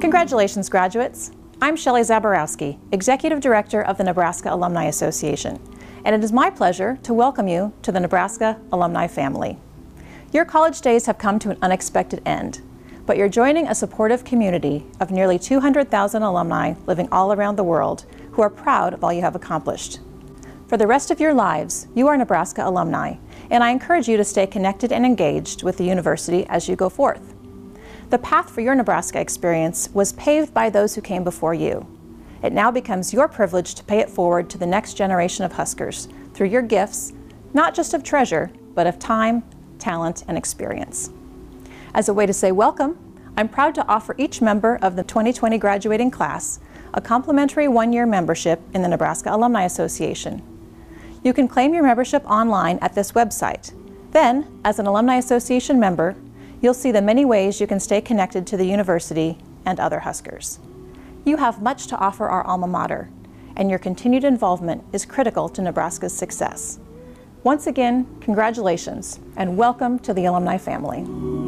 Congratulations, graduates. I'm Shelley Zaborowski, Executive Director of the Nebraska Alumni Association, and it is my pleasure to welcome you to the Nebraska alumni family. Your college days have come to an unexpected end, but you're joining a supportive community of nearly 200,000 alumni living all around the world who are proud of all you have accomplished. For the rest of your lives, you are Nebraska alumni, and I encourage you to stay connected and engaged with the university as you go forth. The path for your Nebraska experience was paved by those who came before you. It now becomes your privilege to pay it forward to the next generation of Huskers through your gifts, not just of treasure, but of time, talent, and experience. As a way to say welcome, I'm proud to offer each member of the 2020 graduating class a complimentary one-year membership in the Nebraska Alumni Association. You can claim your membership online at this website. Then, as an Alumni Association member, you'll see the many ways you can stay connected to the university and other Huskers. You have much to offer our alma mater, and your continued involvement is critical to Nebraska's success. Once again, congratulations and welcome to the alumni family.